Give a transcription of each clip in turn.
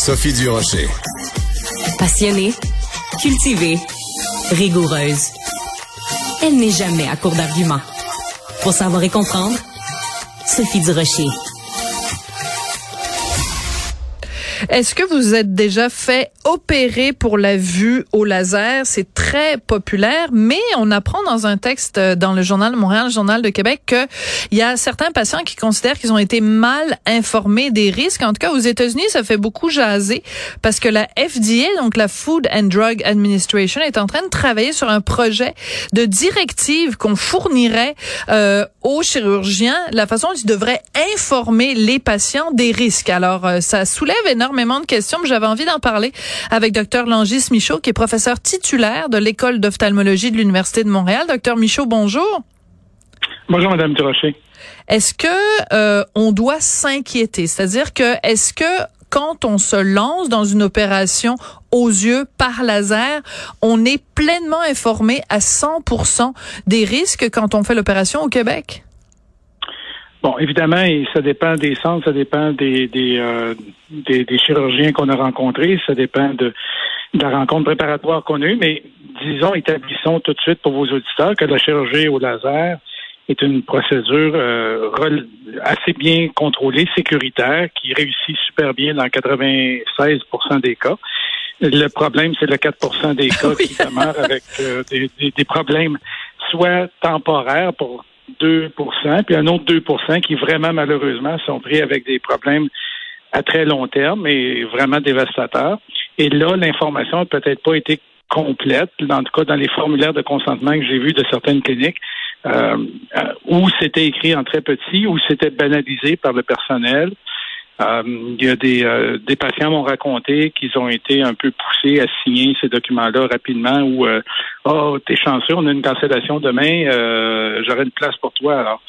Sophie Durocher. Passionnée, cultivée, rigoureuse. Elle n'est jamais à court d'arguments. Pour savoir et comprendre, Sophie Durocher. Est-ce que vous êtes déjà fait opérer pour la vue au laser? C'est très populaire, mais on apprend dans un texte euh, dans le journal Montréal, le journal de Québec, qu'il y a certains patients qui considèrent qu'ils ont été mal informés des risques. En tout cas, aux États-Unis, ça fait beaucoup jaser parce que la FDA, donc la Food and Drug Administration, est en train de travailler sur un projet de directive qu'on fournirait euh, aux chirurgiens, la façon dont ils devraient informer les patients des risques. Alors, euh, ça soulève énormément de questions, mais j'avais envie d'en parler avec Dr Langis Michaud, qui est professeur titulaire de l'École d'ophtalmologie de l'Université de Montréal. Docteur Michaud, bonjour. Bonjour, Madame Durocher. Est-ce que euh, on doit s'inquiéter? C'est-à-dire que est-ce que quand on se lance dans une opération aux yeux par laser, on est pleinement informé à 100% des risques quand on fait l'opération au Québec? Bon, évidemment, ça dépend des centres, ça dépend des des, euh, des, chirurgiens qu'on a rencontrés, ça dépend de, de la rencontre préparatoire qu'on a eue, mais disons, établissons tout de suite pour vos auditeurs que la chirurgie au laser est une procédure euh, assez bien contrôlée, sécuritaire, qui réussit super bien dans 96% des cas. Le problème, c'est le 4% des cas qui demeurent avec euh, des, des, problèmes soit temporaires pour 2% puis un autre 2% qui vraiment malheureusement sont pris avec des problèmes à très long terme et vraiment dévastateurs. Et là, l'information n'a peut-être pas été complète, en tout cas dans les formulaires de consentement que j'ai vus de certaines cliniques, euh, euh, où c'était écrit en très petit, où c'était banalisé par le personnel. Euh, il y a des, euh, des patients m'ont raconté qu'ils ont été un peu poussés à signer ces documents-là rapidement ou euh, Oh, t'es chanceux, on a une cancellation demain, euh, j'aurai une place pour toi. Alors,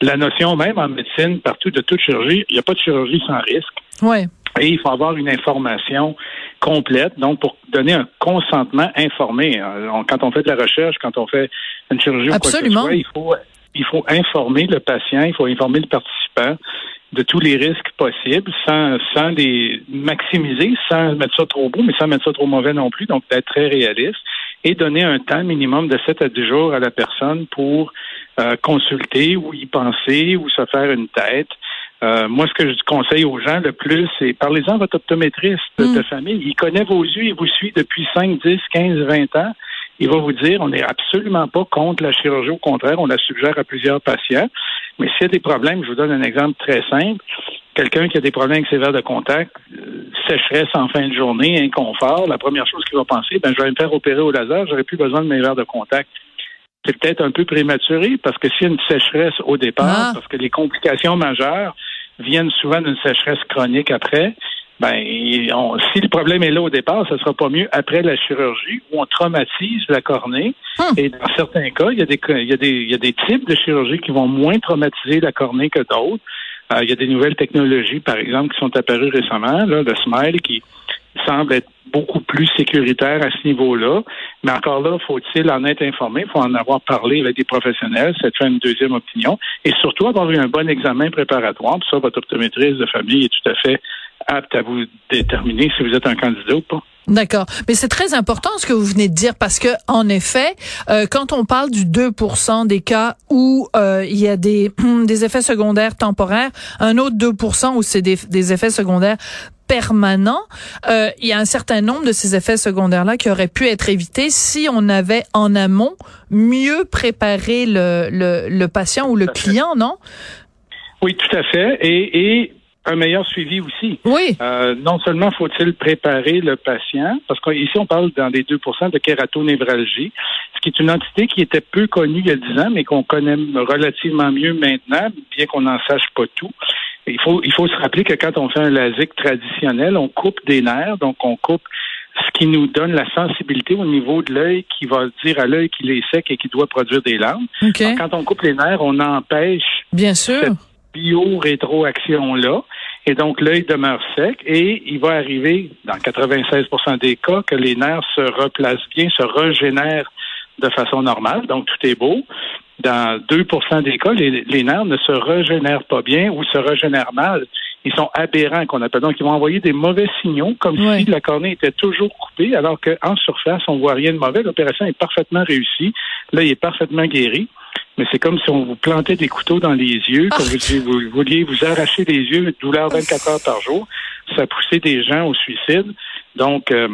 la notion même en médecine, partout de toute chirurgie, il n'y a pas de chirurgie sans risque. Ouais. Et il faut avoir une information complète, donc pour donner un consentement informé. quand on fait de la recherche, quand on fait une chirurgie ou quoi que ce soit, il faut il faut informer le patient, il faut informer le participant de tous les risques possibles sans, sans les maximiser, sans mettre ça trop beau, mais sans mettre ça trop mauvais non plus, donc d'être très réaliste et donner un temps minimum de 7 à 10 jours à la personne pour euh, consulter ou y penser ou se faire une tête. Euh, moi, ce que je conseille aux gens le plus, c'est parlez-en à votre optométriste de mm. famille. Il connaît vos yeux, il vous suit depuis 5, 10, 15, 20 ans il va vous dire on n'est absolument pas contre la chirurgie, au contraire, on la suggère à plusieurs patients. Mais s'il y a des problèmes, je vous donne un exemple très simple. Quelqu'un qui a des problèmes avec ses verres de contact, euh, sécheresse en fin de journée, inconfort, la première chose qu'il va penser, ben, je vais me faire opérer au laser, j'aurais plus besoin de mes verres de contact. C'est peut-être un peu prématuré parce que s'il y a une sécheresse au départ, ah. parce que les complications majeures viennent souvent d'une sécheresse chronique après, ben, si le problème est là au départ, ce sera pas mieux après la chirurgie où on traumatise la cornée. Hum. Et dans certains cas, il y, a des, il, y a des, il y a des types de chirurgie qui vont moins traumatiser la cornée que d'autres. Euh, il y a des nouvelles technologies, par exemple, qui sont apparues récemment, là, le SMILE, qui semble être beaucoup plus sécuritaire à ce niveau-là. Mais encore là, faut-il en être informé, il faut en avoir parlé avec des professionnels, c'est faire une deuxième opinion, et surtout avoir eu un bon examen préparatoire. Pour ça, votre optométriste de famille est tout à fait apte à vous déterminer si vous êtes un candidat ou pas. D'accord, mais c'est très important ce que vous venez de dire parce que en effet, euh, quand on parle du 2% des cas où euh, il y a des des effets secondaires temporaires, un autre 2% où c'est des, des effets secondaires permanents, euh, il y a un certain nombre de ces effets secondaires là qui auraient pu être évités si on avait en amont mieux préparé le le, le patient ou le client, non? Oui, tout à fait. Et, et un meilleur suivi aussi. Oui. Euh, non seulement faut-il préparer le patient, parce qu'ici on parle dans les 2% de kératonévralgie, ce qui est une entité qui était peu connue il y a 10 ans, mais qu'on connaît relativement mieux maintenant, bien qu'on n'en sache pas tout. Il faut, il faut se rappeler que quand on fait un LASIK traditionnel, on coupe des nerfs, donc on coupe ce qui nous donne la sensibilité au niveau de l'œil qui va dire à l'œil qu'il est sec et qu'il doit produire des larmes. Quand on coupe les nerfs, on empêche Bien sûr bio-rétroaction-là. Et donc, l'œil demeure sec et il va arriver, dans 96% des cas, que les nerfs se replacent bien, se régénèrent de façon normale. Donc, tout est beau. Dans 2% des cas, les, nerfs ne se régénèrent pas bien ou se régénèrent mal. Ils sont aberrants qu'on appelle. Donc, ils vont envoyer des mauvais signaux, comme si la cornée était toujours coupée, alors qu'en surface, on voit rien de mauvais. L'opération est parfaitement réussie. Là, il est parfaitement guéri. Mais c'est comme si on vous plantait des couteaux dans les yeux, comme vous, vous, vouliez vous arracher les yeux, douleur 24 heures par jour. Ça poussait des gens au suicide. Donc, euh,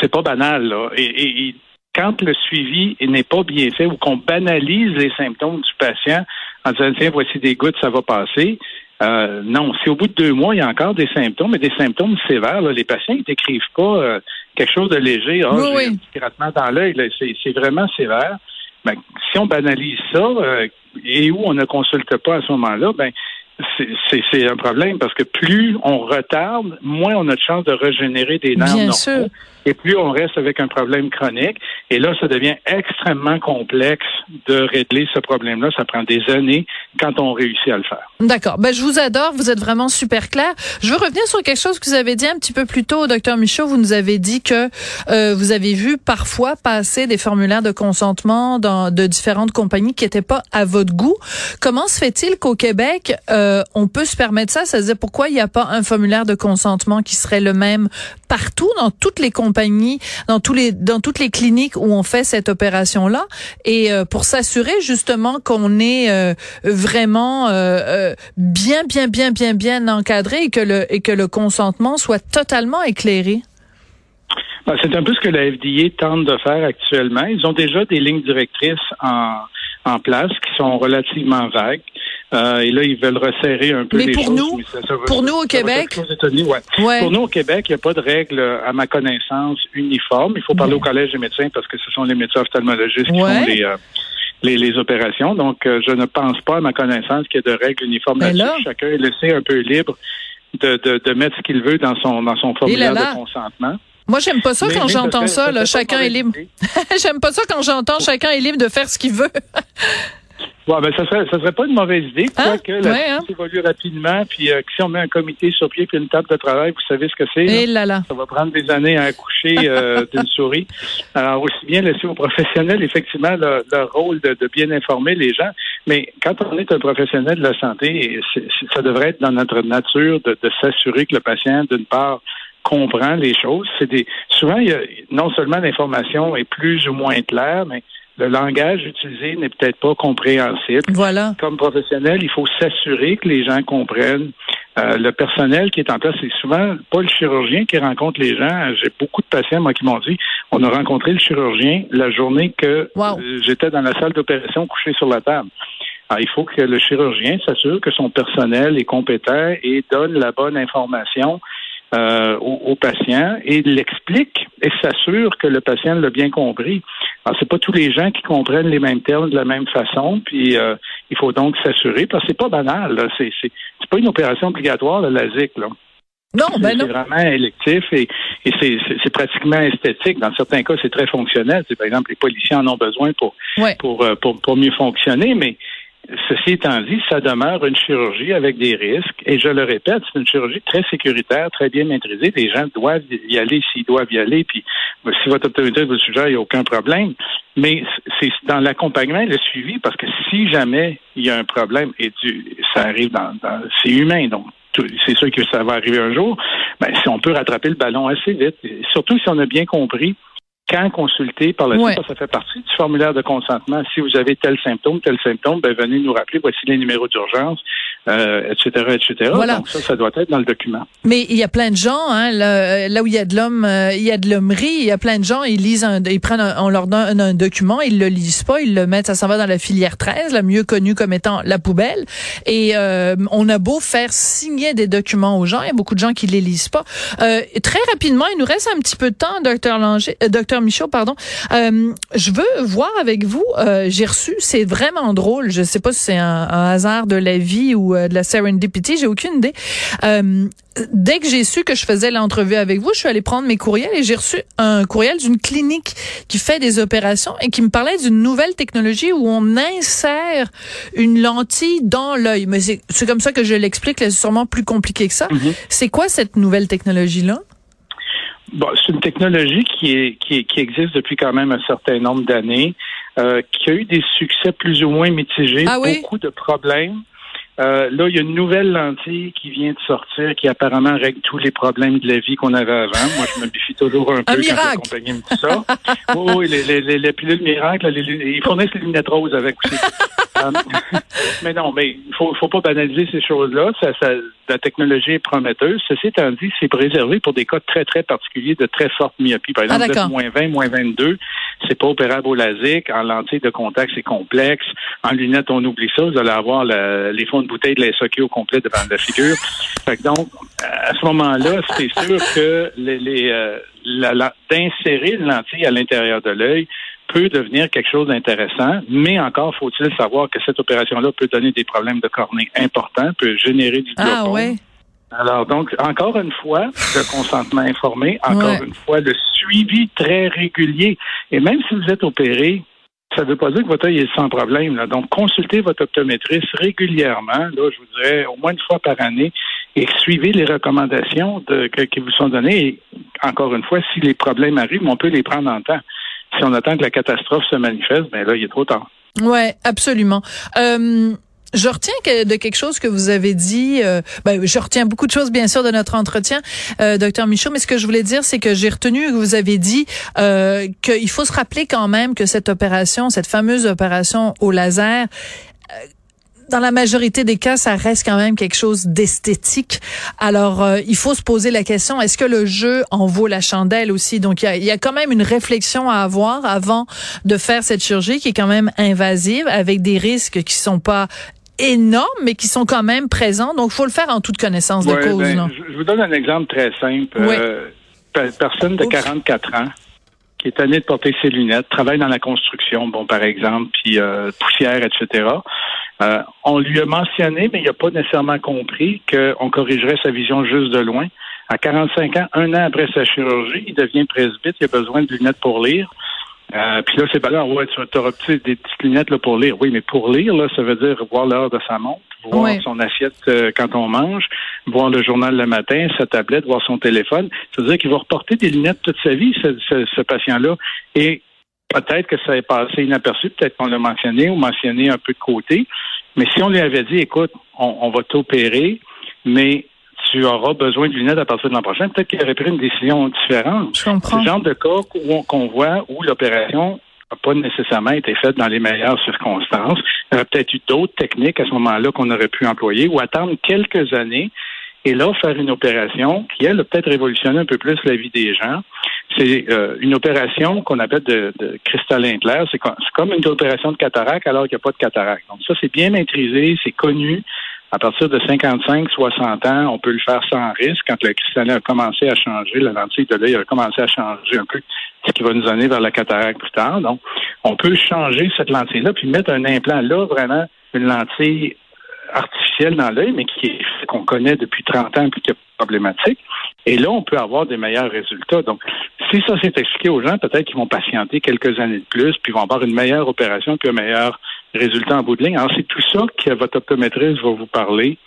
c'est pas banal. Là. Et, quand le suivi n'est pas bien fait ou qu'on banalise les symptômes du patient en disant tiens voici des gouttes ça va passer. Euh, non, si au bout de deux mois il y a encore des symptômes, mais des symptômes sévères, les patients ne décrivent pas euh, quelque chose de léger. Ah, j'ai un petit grattement dans l'œil, c'est vraiment sévère. Ben, si on banalise ça euh, et où on ne consulte pas à ce moment-là, ben c'est un problème parce que plus on retarde, moins on a de chances de régénérer des nerfs Bien Sûr. Et plus on reste avec un problème chronique. Et là, ça devient extrêmement complexe de régler ce problème-là. Ça prend des années quand on réussit à le faire. D'accord. Ben, je vous adore. Vous êtes vraiment super clair. Je veux revenir sur quelque chose que vous avez dit un petit peu plus tôt, docteur Michaud. Vous nous avez dit que euh, vous avez vu parfois passer des formulaires de consentement dans, de différentes compagnies qui n'étaient pas à votre goût. Comment se fait-il qu'au Québec, euh, on peut se permettre ça? Ça veut dire pourquoi il n'y a pas un formulaire de consentement qui serait le même partout dans toutes les compagnies, dans tous les dans toutes les cliniques où on fait cette opération là et euh, pour s'assurer justement qu'on est euh, vraiment euh, bien bien bien bien bien encadré et que le et que le consentement soit totalement éclairé. Ben, c'est un peu ce que la FDA tente de faire actuellement. Ils ont déjà des lignes directrices en, en place qui sont relativement vagues. Euh, et là, ils veulent resserrer un peu Mais les pour Nous, pour nous au Québec, Pour nous au Québec, il n'y a pas de règle, à ma connaissance, uniforme. Il faut parler au collège des médecins parce que ce sont les médecins ophtalmologistes qui font les, euh, les, les, opérations. Donc, euh, je ne pense pas, à ma connaissance, qu'il y ait de règles uniformes là-dessus. Chacun est laissé un peu libre de, de, de mettre ce qu'il veut dans son, dans son formulaire de consentement. Moi, j'aime pas ça quand j'entends ça. Là, chacun est libre. j'aime pas ça quand j'entends chacun est libre de faire ce qu'il veut. Bon, ben, ça serait, ça serait pas une mauvaise idée, hein? que la ouais, hein? évolue rapidement, puis euh, que si on met un comité sur pied puis une table de travail, vous savez ce que c'est. Eh là, là. Ça va prendre des années à accoucher euh, d'une souris. Alors, aussi bien laisser aux professionnels, effectivement, leur, rôle de, bien informer les gens. Mais quand on est un professionnel de la santé, ça devrait être dans notre nature de, de s'assurer que le patient, d'une part, comprend les choses. C'est des souvent il y a, non seulement l'information est plus ou moins claire, mais le langage utilisé n'est peut-être pas compréhensible. Voilà. Comme professionnel, il faut s'assurer que les gens comprennent. Euh, le personnel qui est en place, c'est souvent pas le chirurgien qui rencontre les gens. J'ai beaucoup de patients, moi, qui m'ont dit, on a rencontré le chirurgien la journée que euh, j'étais dans la salle d'opération couché sur la table. Alors, il faut que le chirurgien s'assure que son personnel est compétent et donne la bonne information euh, au, patient et l'explique et s'assure que le patient l'a bien compris. Alors, c'est pas tous les gens qui comprennent les mêmes termes de la même façon, puis euh, il faut donc s'assurer, parce que c'est pas banal, c'est, c'est, pas une opération obligatoire, le LASIK, là. Non, ben non. C'est vraiment électif et, et c'est, c'est, pratiquement esthétique. Dans certains cas, c'est très fonctionnel. C'est, par exemple, les policiers en ont besoin pour, pour, euh, pour, pour mieux fonctionner, mais Ceci étant dit, ça demeure une chirurgie avec des risques. Et je le répète, c'est une chirurgie très sécuritaire, très bien maîtrisée. Les gens doivent y aller s'ils doivent y aller. Puis si votre autorité vous suggère, il n'y a aucun problème. Mais c'est dans l'accompagnement et le suivi, parce que si jamais il y a un problème, et du, ça arrive dans, dans c'est humain, donc c'est sûr que ça va arriver un jour, ben, si on peut rattraper le ballon assez vite, surtout si on a bien compris quand consulter par la suite, ça fait partie du formulaire de consentement. Si vous avez tel symptôme, tel symptôme, ben venez nous rappeler, voici les numéros d'urgence, euh, etc., etc. Voilà. Donc ça, ça doit être dans le document. Mais il y a plein de gens, hein, là, où il y a de l'homme, euh, il y a de l'hommerie, il y a plein de gens, ils lisent, un, ils prennent, on leur donne un, document, ils le lisent pas, ils le mettent, ça s'en va dans la filière 13, la mieux connue comme étant la poubelle. Et euh, on a beau faire signer des documents aux gens, il y a beaucoup de gens qui les lisent pas. Euh, très rapidement, il nous reste un petit peu de temps, docteur Langer, euh, docteur Michaud, pardon. Euh, je veux voir avec vous. Euh, j'ai reçu, c'est vraiment drôle. Je sais pas si c'est un, hasard de la vie ou euh, de la serendipity. J'ai aucune idée. dès que j'ai su que je faisais l'entrevue avec vous, je suis allée prendre mes courriels et j'ai reçu un courriel d'une clinique qui fait des opérations et qui me parlait d'une nouvelle technologie où on insère une lentille dans l'œil. Mais c'est comme ça que je l'explique. C'est sûrement plus compliqué que ça. Mm-hmm. C'est quoi cette nouvelle technologie là? Bon, c'est une technologie qui, est, qui, qui, existe depuis quand même un certain nombre d'années, euh, qui a eu des succès plus ou moins mitigés, ah beaucoup de problèmes. Euh, là, il y a une nouvelle lentille qui vient de sortir qui apparemment règle tous les problèmes de la vie qu'on avait avant. Moi, je me méfie toujours un, peu quand la compagnie me dit ça. oui, les, les, les, pilules miracles, les, ils fournissent les lunettes roses avec aussi. Euh, mais non, mais il faut, faut pas banaliser ces choses-là. Ça, ça, la technologie est prometteuse. Ceci étant dit, c'est réservé pour des cas très, très particuliers de très forte myopie. Par exemple, ah, moins 20, moins 22, c'est pas opérable au LASIK. En lentille de contact, c'est complexe. En lunettes, on oublie ça. Vous allez avoir les fonds de bouteille de la SOQ au complet devant la figure. Fait que donc, à ce moment-là, c'est sûr que les, les euh, d'insérer une lentille à l'intérieur de l'œil peut devenir quelque chose d'intéressant, mais encore faut-il savoir que cette opération-là peut donner des problèmes de cornée importants, peut générer du glaucome. Ah ouais. Alors donc, encore une fois, le consentement informé, encore une fois, le suivi très régulier. Et même si vous êtes opéré, ça ne veut pas dire que votre œil est sans problème. Là. Donc, consultez votre optométriste régulièrement, là, je vous dirais au moins une fois par année, et suivez les recommandations de, qui vous sont données. Et encore une fois, si les problèmes arrivent, on peut les prendre en temps. Si on attend que la catastrophe se manifeste, ben là, il est trop tard. Ouais, absolument. Euh, je retiens de quelque chose que vous avez dit. Euh, ben, je retiens beaucoup de choses, bien sûr, de notre entretien, euh, docteur Michaud. Mais ce que je voulais dire, c'est que j'ai retenu que vous avez dit euh, qu'il faut se rappeler quand même que cette opération, cette fameuse opération au laser, dans la majorité des cas, ça reste quand même quelque chose d'esthétique. Alors, euh, il faut se poser la question, est-ce que le jeu en vaut la chandelle aussi? Donc, il y a, quand même une réflexion à avoir avant de faire cette chirurgie qui est quand même invasive, avec des risques qui sont pas énormes, mais qui sont quand même présents. Donc, il faut le faire en toute connaissance de cause. Ben? Je vous donne un exemple très simple. Euh, personne de 44 ans qui est tannée de porter ses lunettes, travaille dans la construction, bon, par exemple, puis euh, poussière, etc. Euh, on lui a mentionné, mais il n'a pas nécessairement compris qu'on corrigerait sa vision juste de loin. À 45 ans, un an après sa chirurgie, il devient presbyte, il a besoin de lunettes pour lire. Euh, puis là, c'est pas là, ouais, tu auras des petites lunettes là, pour lire. Oui, mais pour lire, là, ça veut dire voir l'heure de sa montre, voir son assiette euh, quand on mange, voir le journal le matin, sa tablette, voir son téléphone. Ça veut dire qu'il va reporter des lunettes toute sa vie, ce, ce patient-là. Et Peut-être que ça est passé inaperçu, peut-être qu'on l'a mentionné ou mentionné un peu de côté. Mais si on lui avait dit, écoute, on, va t'opérer, mais tu auras besoin de lunettes à partir de l'an prochain, peut-être qu'il aurait pris une décision différente. Je comprends. Ce genre de cas qu'on voit où l'opération n'a pas nécessairement été faite dans les meilleures circonstances. Il y aurait peut-être eu d'autres techniques à ce moment-là qu'on aurait pu employer ou attendre quelques années et là, faire une opération qui, elle, a peut-être révolutionné un peu plus la vie des gens. C'est euh, une opération qu'on appelle de, de cristallin clair. C'est comme une opération de cataracte alors qu'il n'y a pas de cataracte. Donc ça, c'est bien maîtrisé, c'est connu. À partir de 55, 60 ans, on peut le faire sans risque. Quand le cristallin a commencé à changer, la lentille de l'œil a commencé à changer un peu, ce qui va nous amener vers la cataracte plus tard. Donc, on peut changer cette lentille-là puis mettre un implant là, vraiment une lentille artificielle dans l'œil, mais qui qu'on connaît depuis 30 ans et qui est problématique. Et là, on peut avoir des meilleurs résultats. Donc, si ça s'est expliqué aux gens, peut-être qu'ils vont patienter quelques années de plus, puis vont avoir une meilleure opération, puis un meilleur résultat en bout de ligne. Alors, c'est tout ça que votre optométriste va vous parler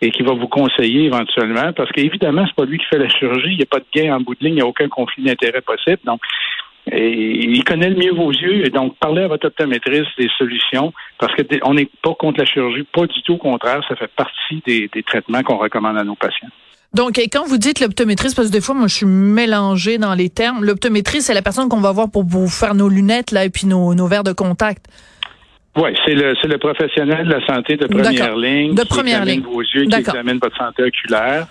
et qui va vous conseiller éventuellement, parce qu'évidemment, c'est pas lui qui fait la chirurgie, il n'y a pas de gain en bout de ligne, il n'y a aucun conflit d'intérêt possible. Donc, et il connaît le mieux vos yeux, et donc parlez à votre optométriste des solutions, parce qu'on n'est pas contre la chirurgie, pas du tout au contraire, ça fait partie des, traitements qu'on recommande à nos patients. Donc, quand vous dites l'optométriste, parce que des fois, moi, je suis mélangée dans les termes. L'optométriste, c'est la personne qu'on va voir pour vous faire nos lunettes, là, et puis nos verres de contact. Oui, c'est le, c'est le professionnel de la santé de première ligne de première qui examine vos yeux, qui examine votre santé oculaire.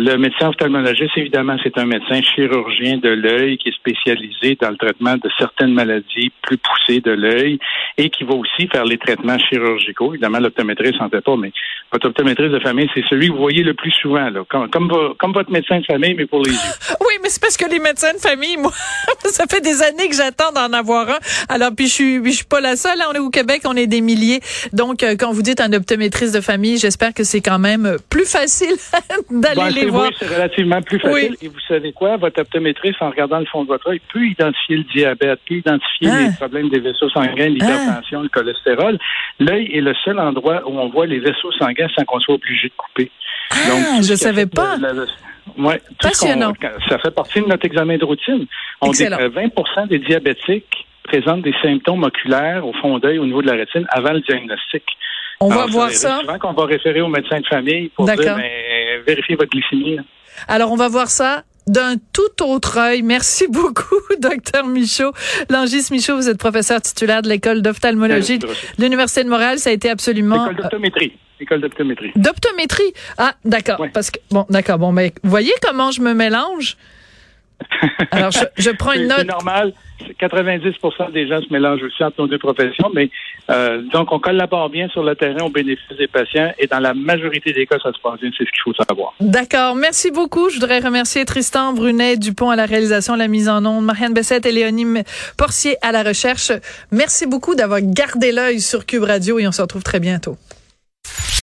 Le médecin ophtalmologiste, évidemment, c'est un médecin chirurgien de l'œil qui est spécialisé dans le traitement de certaines maladies plus poussées de l'œil et qui va aussi faire les traitements chirurgicaux. Évidemment, l'optométriste n'en fait pas, mais votre optométriste de famille, c'est celui que vous voyez le plus souvent, là, comme, comme, votre médecin de famille, mais pour les yeux. Oui, mais c'est parce que les médecins de famille, moi, ça fait des années que j'attends d'en avoir un. Alors, puis je suis, je suis pas la seule. Hein. On est au Québec, on est des milliers. Donc, euh, quand vous dites un optométriste de famille, j'espère que c'est quand même plus facile d'aller ben, les oui, c'est relativement plus facile. Et vous savez quoi? Votre optométriste, en regardant le fond de votre œil, peut identifier le diabète, peut identifier hein? les problèmes des vaisseaux sanguins, l'hypertension, le cholestérol. L'œil est le seul endroit où on voit les vaisseaux sanguins sans qu'on soit obligé de couper. Ah, Donc, je savais pas. Passionnant. Ça fait partie de notre examen de routine. On dit que 20% des diabétiques présentent des symptômes oculaires au fond d'œil au niveau de la rétine avant le diagnostic. On va voir ça. Souvent qu'on va référer au médecin de famille pour dire, ben, vérifiez votre glycémie. Alors, on va voir ça d'un tout autre œil. Merci beaucoup, docteur Michaud. Langis Michaud, vous êtes professeur titulaire de l'école d'ophtalmologie de l'Université de Montréal. Ça a été absolument... L'école d'optométrie. École d'optométrie. D'optométrie? Ah, d'accord. Parce que, bon, d'accord. Bon, mais vous voyez comment je me mélange? Alors, je, prends une note. C'est normal. 90 des gens se mélangent aussi entre nos deux professions, mais euh, donc on collabore bien sur le terrain au bénéfice des patients et dans la majorité des cas, ça se passe bien. C'est ce qu'il faut savoir. D'accord. Merci beaucoup. Je voudrais remercier Tristan Brunet Dupont à la réalisation, la mise en onde, Marianne Bessette et Léonie Porcier à la recherche. Merci beaucoup d'avoir gardé l'œil sur Cube Radio et on se retrouve très bientôt.